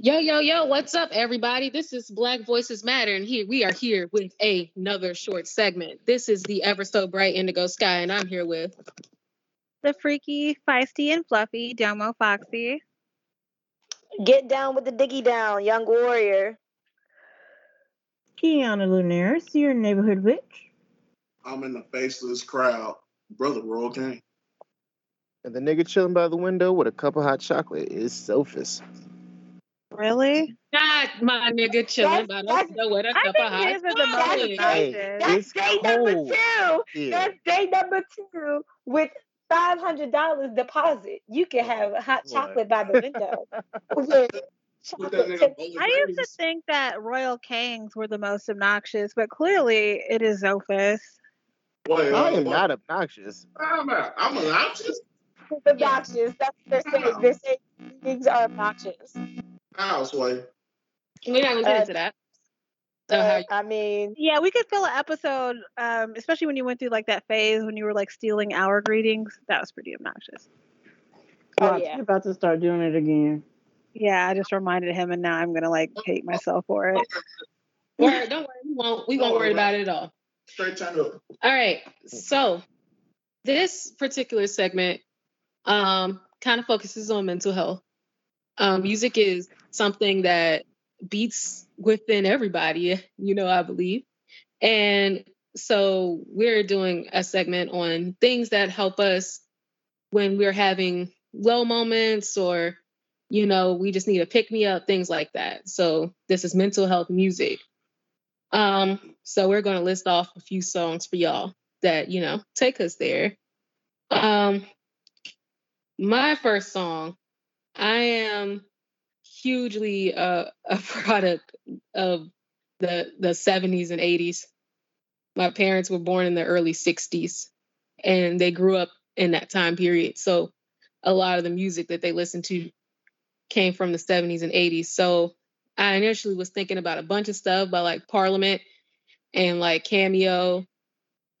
Yo, yo, yo, what's up, everybody? This is Black Voices Matter, and here we are here with a, another short segment. This is the ever so bright indigo sky, and I'm here with the freaky, feisty, and fluffy Domo Foxy. Get down with the diggy down, young warrior. Kiana Lunaris, your neighborhood witch. I'm in the faceless crowd, brother Royal King. And the nigga chilling by the window with a cup of hot chocolate is Sophus. Really? Not my nigga chilling by the window with a cup of hot chocolate. Hey, that's day number two. Yeah. That's day number two with five hundred dollars deposit. You can have a hot chocolate by the window. I used to think that Royal Kings were the most obnoxious, but clearly it is Sophus. Wait, I am not obnoxious. I'm, I'm obnoxious. Obnoxious. That's what they're saying. They're saying things are obnoxious. Houseway. We're not gonna get uh, into that. Uh, I mean, yeah, we could fill an episode, um, especially when you went through like that phase when you were like stealing our greetings. That was pretty obnoxious. Oh, yeah. You're about to start doing it again. Yeah, I just reminded him, and now I'm gonna like hate myself for it. Word, don't worry, we won't. We won't worry about it at all. Straight time up. All right, so this particular segment um, kind of focuses on mental health. Um, music is something that beats within everybody, you know, I believe. And so we're doing a segment on things that help us when we're having low moments or, you know, we just need to pick me up, things like that. So this is mental health music. Um, so we're going to list off a few songs for y'all that, you know, take us there. Um, my first song, I am hugely uh, a product of the the 70s and 80s. My parents were born in the early 60s and they grew up in that time period. So a lot of the music that they listened to came from the 70s and 80s. So I initially was thinking about a bunch of stuff by like Parliament and like Cameo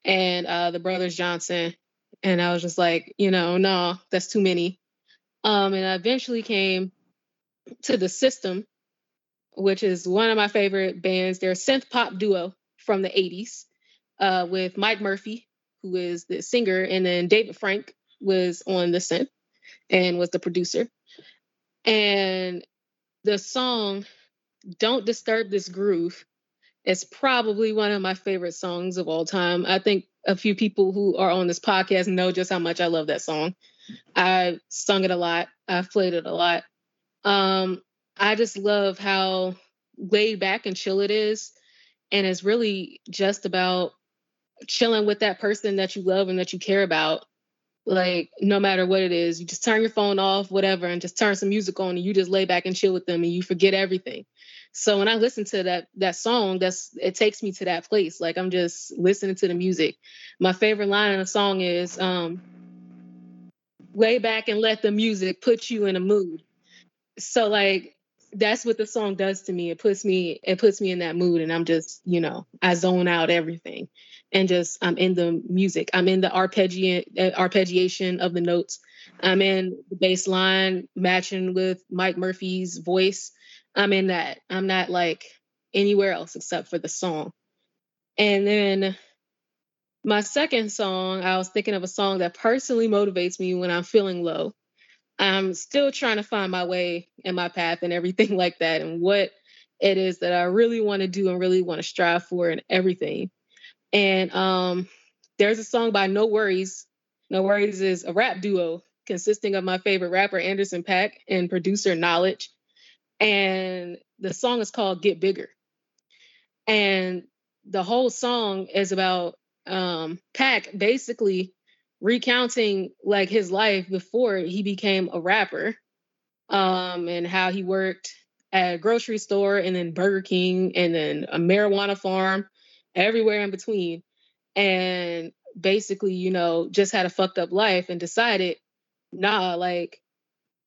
and uh, the Brothers Johnson. And I was just like, you know, no, that's too many. Um, and I eventually came to the System, which is one of my favorite bands. They're a synth pop duo from the 80s uh, with Mic Murphy, who is the singer, and then David Frank was on the synth and was the producer. And the song Don't Disturb This Groove is probably one of my favorite songs of all time. I think a few people who are on this podcast know just how much I love that song. I sung it a lot. I've played it a lot. Um, I just love how laid back and chill it is. And it's really just about chilling with that person that you love and that you care about. Like, no matter what it is, you just turn your phone off, whatever, and just turn some music on and you just lay back and chill with them and you forget everything. So when I listen to that that song, that's it takes me to that place. Like I'm just listening to the music. My favorite line in the song is um lay back and let the music put you in a mood so like that's what the song does to me. It puts me it puts me in that mood and I'm just, you know, I zone out everything and just I'm in the music. I'm in the arpeggi- uh, arpeggiation of the notes. I'm in the bass line matching with Mic Murphy's voice. I'm in that. I'm not like anywhere else except for the song. And then my second song, I was thinking of a song that personally motivates me when I'm feeling low. I'm still trying to find my way and my path and everything like that and what it is that I really want to do and really want to strive for and everything. And um, there's a song by NxWorries. No Worries is a rap duo consisting of my favorite rapper Anderson .Paak and producer Knxwledge. And the song is called Get Bigger. And the whole song is about um, Paak basically recounting like his life before he became a rapper um and how he worked at a grocery store and then Burger King and then a marijuana farm everywhere in between and basically you know just had a fucked up life and decided nah like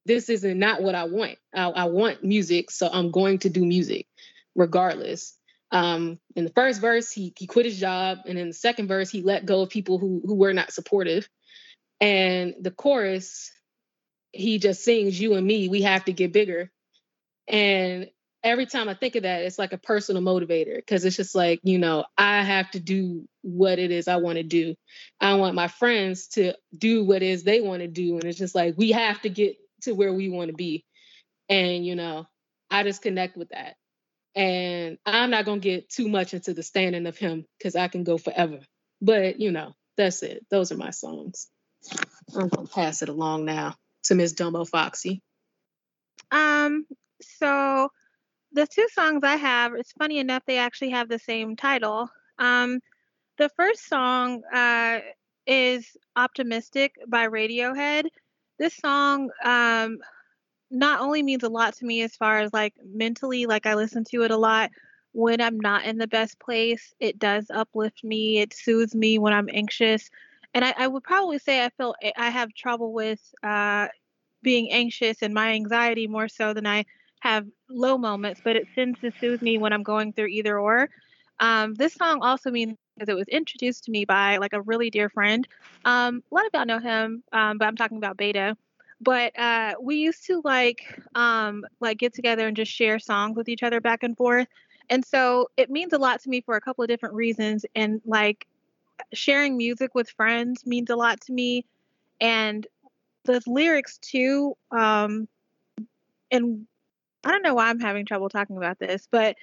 this isn't not what I want I, I want music so I'm going to do music regardless um, in the first verse, he he quit his job, and in the second verse, he let go of people who who were not supportive. And the chorus, he just sings, "You and me, we have to get bigger." And every time I think of that, it's like a personal motivator because it's just like, you know, I have to do what it is I want to do. I want my friends to do what it is they want to do. And it's just like, we have to get to where we want to be. And, you know, I just connect with that. And I'm not going to get too much into the standing of him because I can go forever. But, you know, that's it. Those are my songs. I'm going to pass it along now to Miss Domo Foxy. Um, so the two songs I have, it's funny enough, they actually have the same title. Um, the first song uh, is Optimistic by Radiohead. This song um, not only means a lot to me as far as like mentally, like I listen to it a lot when I'm not in the best place. It does uplift me, it soothes me when I'm anxious. And I, I would probably say I feel I have trouble with uh, being anxious and my anxiety more so than I have low moments, but it tends to soothe me when I'm going through either or. Um, this song also means because it was introduced to me by like a really dear friend. Um, a lot of y'all know him, um, but I'm talking about Beta. But uh, we used to like um, like get together and just share songs with each other back and forth. And so it means a lot to me for a couple of different reasons. And like sharing music with friends means a lot to me. And the lyrics too. Um, and I don't know why I'm having trouble talking about this, but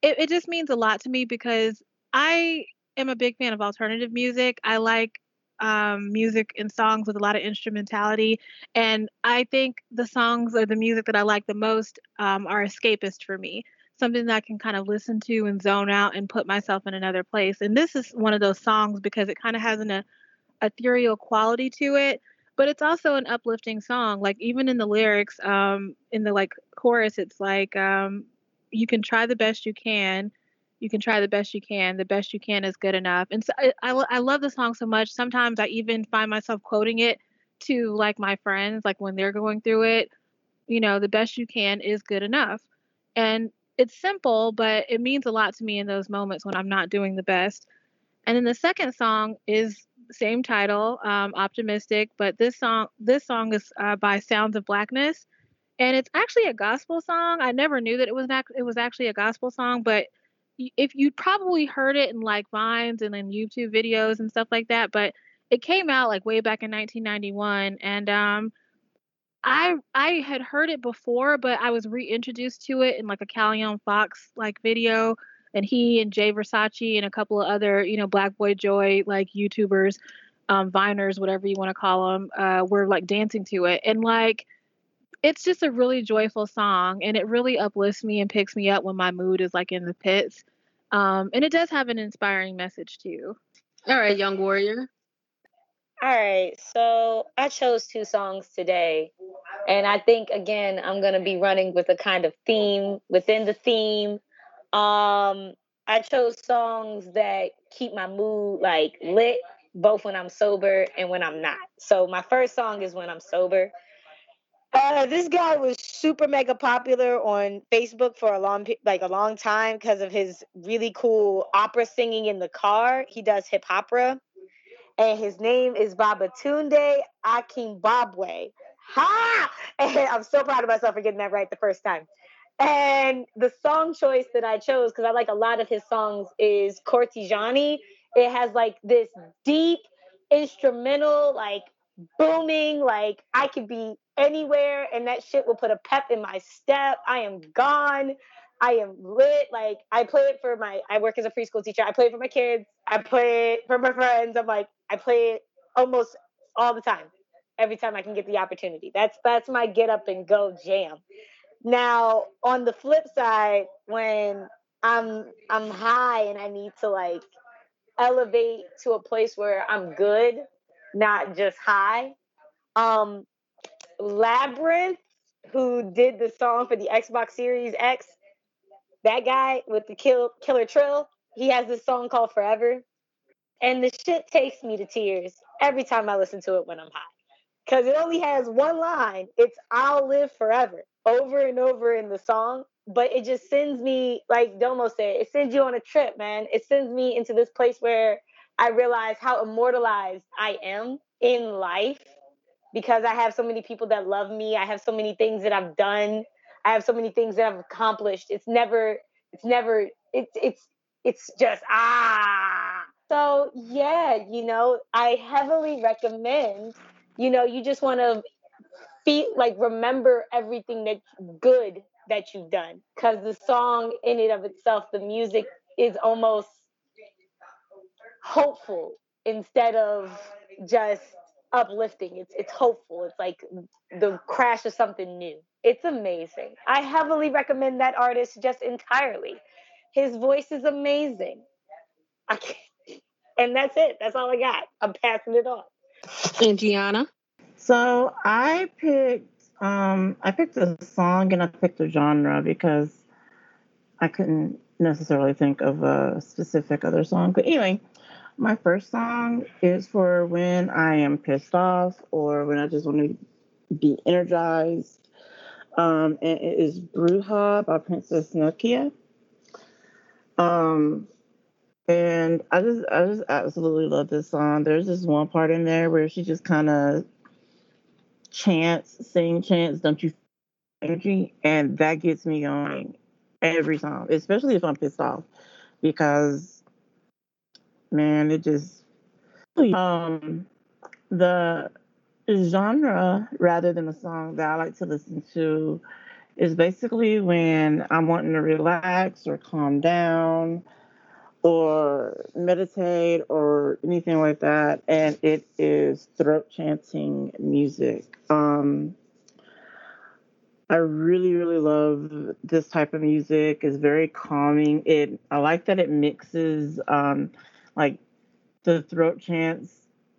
it, it just means a lot to me because I am a big fan of alternative music. I like um, music and songs with a lot of instrumentality. And I think the songs or the music that I like the most um, are escapist for me, something that I can kind of listen to and zone out and put myself in another place. And this is one of those songs because it kind of has an a, ethereal quality to it but it's also an uplifting song like even in the lyrics um in the like chorus it's like um you can try the best you can you can try the best you can the best you can is good enough and so I, I, I love the song so much sometimes i even find myself quoting it to like my friends like when they're going through it you know the best you can is good enough and it's simple but it means a lot to me in those moments when i'm not doing the best and then the second song is same title, um, optimistic. But this song, this song is uh, by Sounds of Blackness, and it's actually a gospel song. I never knew that it was not, it was actually a gospel song, but if you'd probably heard it in like vines and in YouTube videos and stuff like that, but it came out like way back in 1991, and um, I I had heard it before, but I was reintroduced to it in like a Callion Fox like video and he and Jay Versace and a couple of other, you know, Black Boy Joy like YouTubers, um, Viners, whatever you want to call them, uh, were like dancing to it, and like it's just a really joyful song, and it really uplifts me and picks me up when my mood is like in the pits. Um, and it does have an inspiring message too. All right, young warrior. All right, so I chose two songs today. And I think, again, I'm going to be running with a kind of theme within the theme um, I chose songs that keep my mood like lit, both when I'm sober and when I'm not. So my first song is when I'm sober. Uh, this guy was super mega popular on Facebook for a long like a long time because of his really cool opera singing in the car. He does hip opera, and his name is Babatunde Akinboboye. Ha! And I'm so proud of myself for getting that right the first time. And the song choice that I chose, because I like a lot of his songs, is Cortigiani. It has like this deep instrumental, like booming, like I could be anywhere and that shit will put a pep in my step. I am gone. I am lit. Like I play it for my I work as a preschool teacher. I play it for my kids. I play it for my friends. I'm like, I play it almost all the time. Every time I can get the opportunity. That's that's my get up and go jam. Now, on the flip side, when I'm I'm high and I need to like elevate to a place where I'm good, not just high. Um Labrinth, who did the song for the Xbox Series X, that guy with the kill, killer trill, he has this song called Forever. And the shit takes me to tears every time I listen to it when I'm high. Because it only has one line. It's I'll live forever over and over in the song, but it just sends me, like Domo said, it sends you on a trip, man. It sends me into this place where I realize how immortalized I am in life because I have so many people that love me. I have so many things that I've done. I have so many things that I've accomplished. It's never, it's never, it's it's it's just ah. So yeah, you know, I heavily recommend. You know, you just want to feel like remember everything that good that you've done because the song in and of itself, the music is almost hopeful instead of just uplifting. It's it's hopeful. It's like the crash of something new. It's amazing. I heavily recommend that artist just entirely. His voice is amazing. I can't, and that's it. That's all I got. I'm passing it on. And Gianna? So I picked um I picked a song and I picked a genre because I couldn't necessarily think of a specific other song. But anyway, my first song is for when I am pissed off or when I just want to be energized. Um, and it is Bruja by Princess Nokia. Um, and I just, I just absolutely love this song. There's this one part in there where she just kind of chants, sing chants, don't you energy, and that gets me going every time, especially if I'm pissed off, because man, it just um the genre rather than a song that I like to listen to is basically when I'm wanting to relax or calm down or meditate or anything like that and it is throat chanting music um I really, really love this type of music. It's very calming. It I like that it mixes um, like the throat chants,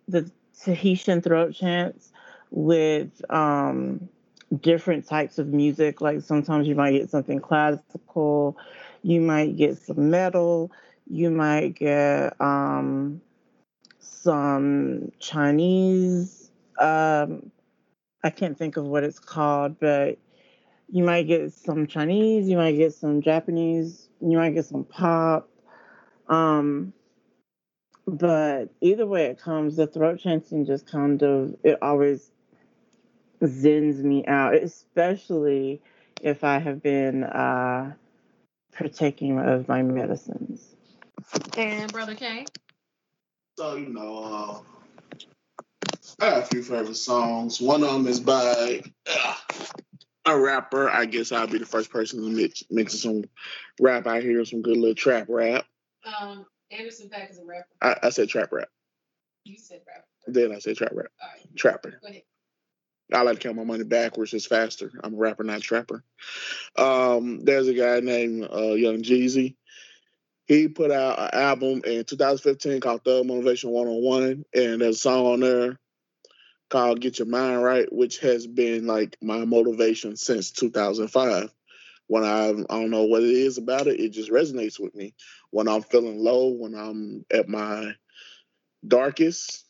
the Tahitian throat chants with um, different types of music. Like sometimes you might get something classical, you might get some metal, you might get um, some Chinese. Um, I can't think of what it's called, but you might get some Chinese, you might get some Japanese, you might get some pop. Um, but either way it comes, the throat chanting just kind of it always zens me out, especially if I have been uh, partaking of my medicines. And brother K. So you know, uh, I have a few favorite songs. One of them is by uh, a rapper. I guess I'll be the first person to mix mix some rap out here, some good little trap rap. Um, Anderson .Paak is a rapper. I, I said trap rap. You said rap. Then I said trap rap. All right. Trapper. Go ahead. I like to count my money backwards. It's faster. I'm a rapper, not a trapper. Um, there's a guy named uh, Young Jeezy. He put out an album in 2015 called Thug Motivation 101, and there's a song on there called Get Your Mind Right, which has been like my motivation since 2005 when I, I don't know what it is about it, it just resonates with me. When I'm feeling low, when I'm at my darkest,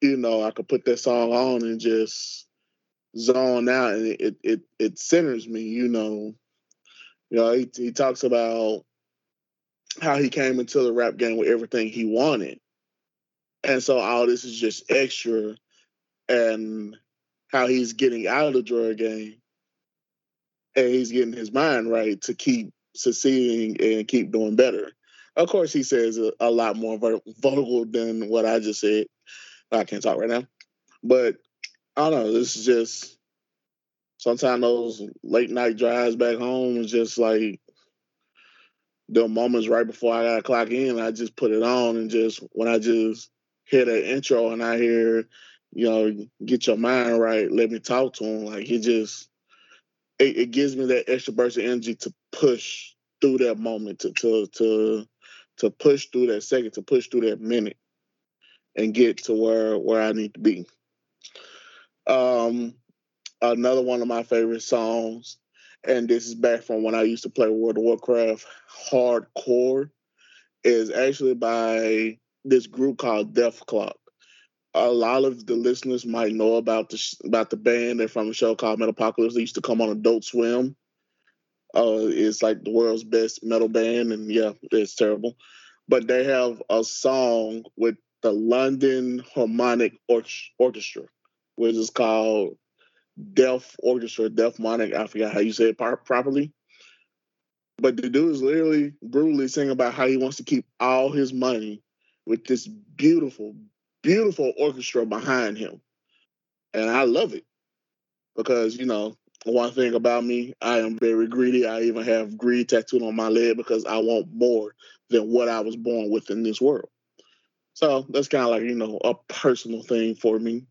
you know, I could put that song on and just zone out, and it it it centers me. You know, you know, he he talks about how he came into the rap game with everything he wanted, and so all this is just extra, and how he's getting out of the drug game and he's getting his mind right to keep succeeding and keep doing better. Of course, he says a, a lot more vocal than what I just said. I can't talk right now, but I don't know. This is just sometimes those late night drives back home is just like the moments right before I gotta clock in. I just put it on and just when I just hear that intro and I hear, you know, get your mind right, let me talk to him. Like he just it, it, gives me that extra burst of energy to push through that moment, to to to to push through that second, to push through that minute, and get to where where I need to be. Um, another one of my favorite songs, and this is back from when I used to play World of Warcraft hardcore, is actually by this group called Dethklok a lot of the listeners might know about the about the band. They're from a show called Metalocalypse. They used to come on Adult Swim. Uh, it's like the world's best metal band, and yeah, it's terrible. But they have a song with the London Harmonic Orchestra, which is called deaf orchestra, Delphonic. I forgot how you say it par- properly. But the dude is literally brutally singing about how he wants to keep all his money with this beautiful, beautiful orchestra behind him. And I love it because, you know, one thing about me, I am very greedy. I even have greed tattooed on my leg because I want more than what I was born with in this world. So that's kind of like, you know, a personal thing for me.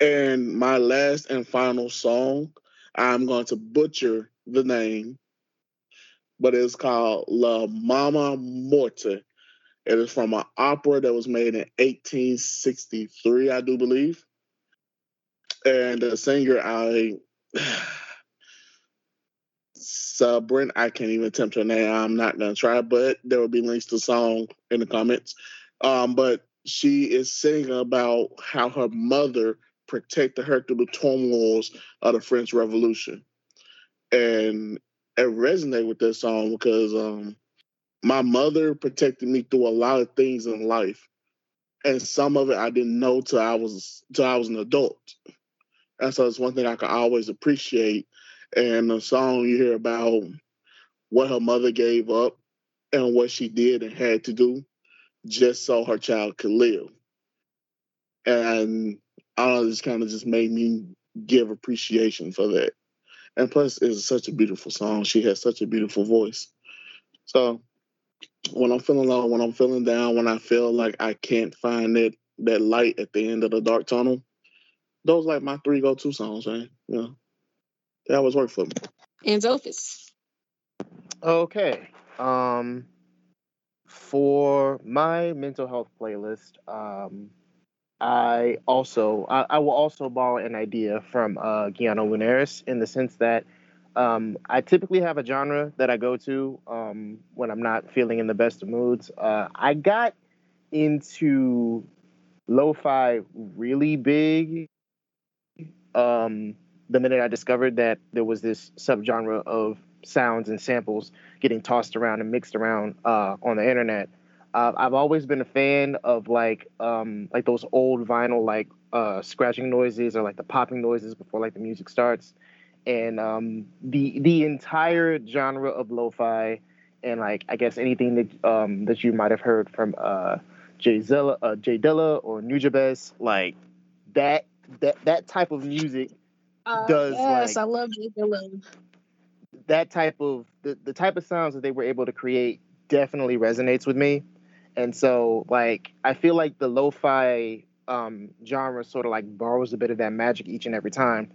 And my last and final song, I'm going to butcher the name, but it's called La Mama Morte. It is from an opera that was made in 1863, I do believe. And the singer, I so Brent, I can't even attempt her name. I'm not gonna try, but there will be links to the song in the comments. Um, but she is singing about how her mother protected her through the turmoils of the French Revolution. And it resonated with this song because um, my mother protected me through a lot of things in life. And some of it I didn't know till I was till I was an adult. And so it's one thing I can always appreciate. And the song you hear about what her mother gave up and what she did and had to do just so her child could live. And I don't know, this kind of just made me give appreciation for that. And plus, it's such a beautiful song. She has such a beautiful voice. So when I'm feeling low, when I'm feeling down, when I feel like I can't find that that light at the end of the dark tunnel, those like my three go-to songs, man. You know, that always work for me. And Zophis. Okay. Um, for my mental health playlist, um, I also I, I will also borrow an idea from uh, Guiano Lunaris in the sense that um, I typically have a genre that I go to um, when I'm not feeling in the best of moods. Uh, I got into lo-fi really big um, the minute I discovered that there was this subgenre of sounds and samples getting tossed around and mixed around uh, on the internet. Uh, I've always been a fan of like um, like those old vinyl like uh, scratching noises or like the popping noises before like the music starts, and um, the the entire genre of lo-fi and like I guess anything that um, that you might have heard from uh, Jay Zilla, uh, Jay Dilla or Nujabes, like that that that type of music Uh, does yes, like I love Jay Dilla. that type of the, the type of sounds that they were able to create definitely resonates with me and so like i feel like the lo-fi um genre sort of like borrows a bit of that magic each and every time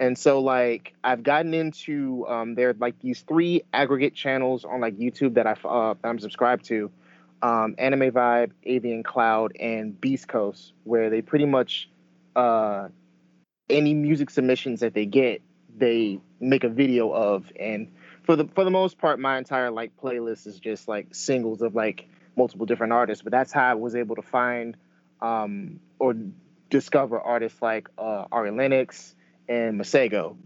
and so like i've gotten into um there like these three aggregate channels on like youtube that i uh, that i'm subscribed to um anime vibe avian cloud and beast coast where they pretty much uh any music submissions that they get they make a video of. And for the for the most part my entire like playlist is just like singles of like multiple different artists. But that's how i was able to find um or discover artists like uh ari lennox and masego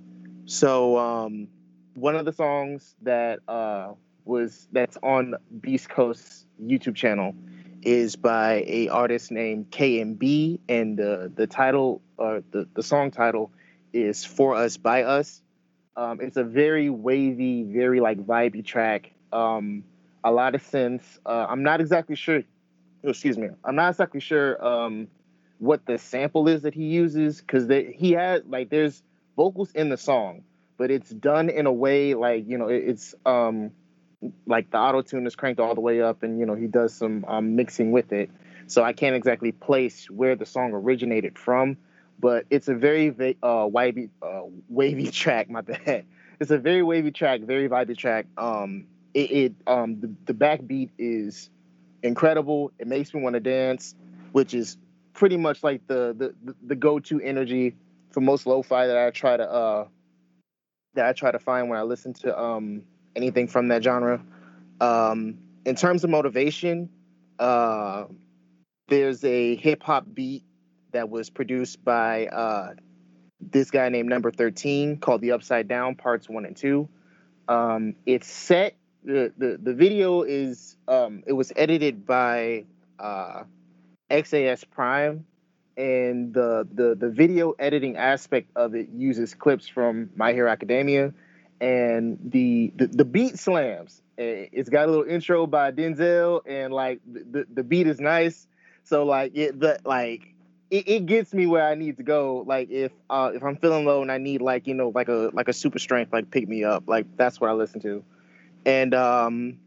so um one of the songs that uh was that's on beast coast's youtube channel is by a artist named kmb and the the title or the, the song title is for us by us um, it's a very wavy, very like vibey track. Um, a lot of sense. Uh, I'm not exactly sure. excuse me. I'm not exactly sure um, what the sample is that he uses because he has like there's vocals in the song, but it's done in a way like you know it, it's um, like the auto tune is cranked all the way up, and you know he does some um, mixing with it. So I can't exactly place where the song originated from but it's a very va- uh, wavy, uh, wavy track. My bad. It's a very wavy track, very vibey track. Um, it, it um, the, the backbeat is incredible. It makes me want to dance, which is pretty much like the the, the go to energy for most lo-fi that I try to uh that I try to find when I listen to um anything from that genre. Um, in terms of motivation, uh, there's a hip hop beat that was produced by uh, this guy named Number 13 called The Upside Down Parts 1 and 2. Um, it's set, the, the, the video is, um, it was edited by uh, XAS Prime. and the the the video editing aspect of it uses clips from My Hero Academia, and the the, the beat slams. It's got a little intro by Denzel, and like the the beat is nice. So like it the like it, it gets me where I need to go. Like if uh if I'm feeling low and I need like you know like a like a super strength like pick me up. Like that's what I listen to, and um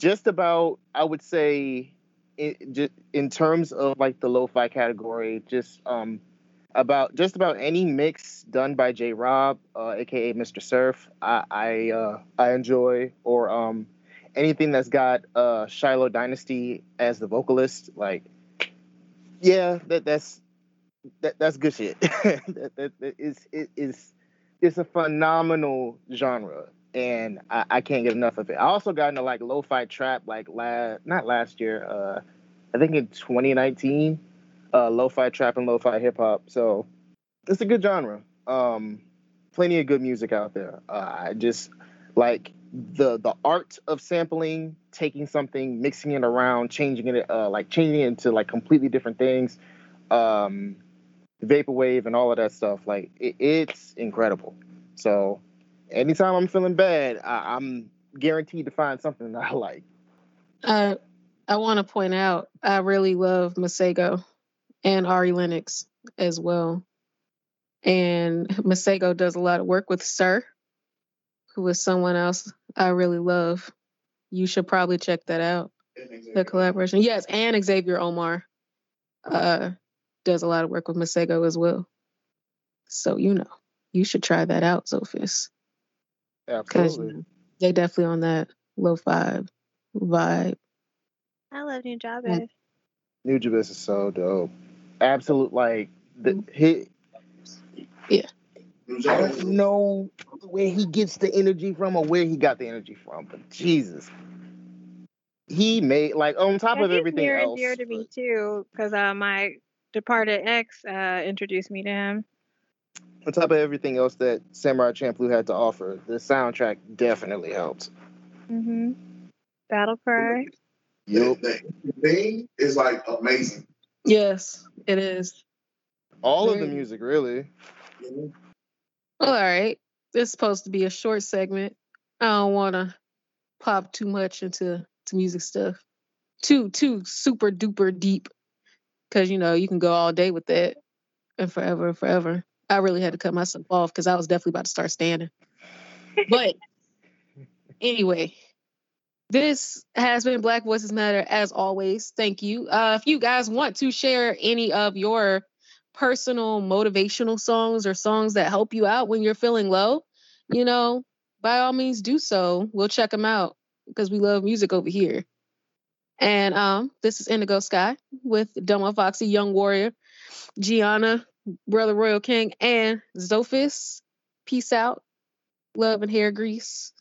just about I would say in, just in terms of like the lo-fi category, just um about just about any mix done by J Rob, uh, aka Mr. Surf, I I, uh, I enjoy, or um anything that's got uh Shiloh Dynasty as the vocalist, like yeah, that that's that that's good shit. that, that, that is it is it's a phenomenal genre and I, I, can't get enough of it. I also got into like lo-fi trap like last not last year, uh I think in 2019, uh lo-fi trap and lo-fi hip hop. So it's a good genre. Um plenty of good music out there. Uh, I just like the the art of sampling, taking something, mixing it around, changing it uh like changing it into like completely different things. Um vaporwave and all of that stuff like it, it's incredible. So anytime I'm feeling bad, I, am guaranteed to find something that I like. Uh, I want to point out I really love Masego and Ari Lennox as well. And Masego does a lot of work with Sir, who is someone else I really love. You should probably check that out. The collaboration. Yes, and Xavier Omar uh, does a lot of work with Masego as well. So, you know, you should try that out, Sophis. Absolutely. You know, they definitely on that lo-fi vibe. I love Nujabes. New Nujabes is so dope. Absolute like the mm-hmm. hit. Yeah. I don't know where he gets the energy from or where he got the energy from, but Jesus, he made like on top yeah, of everything near else. and dear to me too, because uh, my departed ex uh, introduced me to him on top of everything else that Samurai Champloo had to offer, the soundtrack definitely helped. Mm-hmm. Battle Cry. Yep. The, thing is like amazing. Yes, it is. All Very... of the music, really. Well, all right. This is supposed to be a short segment. I don't want to pop too much into to music stuff. Too too super duper deep, because you know you can go all day with that, and forever and forever. I really had to cut myself off because I was definitely about to start standing. But anyway, this has been Black Voices Matter as always. Thank you. Uh, if you guys want to share any of your personal motivational songs or songs that help you out when you're feeling low, you know, by all means do so. We'll check them out because we love music over here. And um, this is Indigo Sky with Domo Foxy, Young Warrior, Gianna, Brother Royal King, and Zophis. Peace out. Love and hair grease.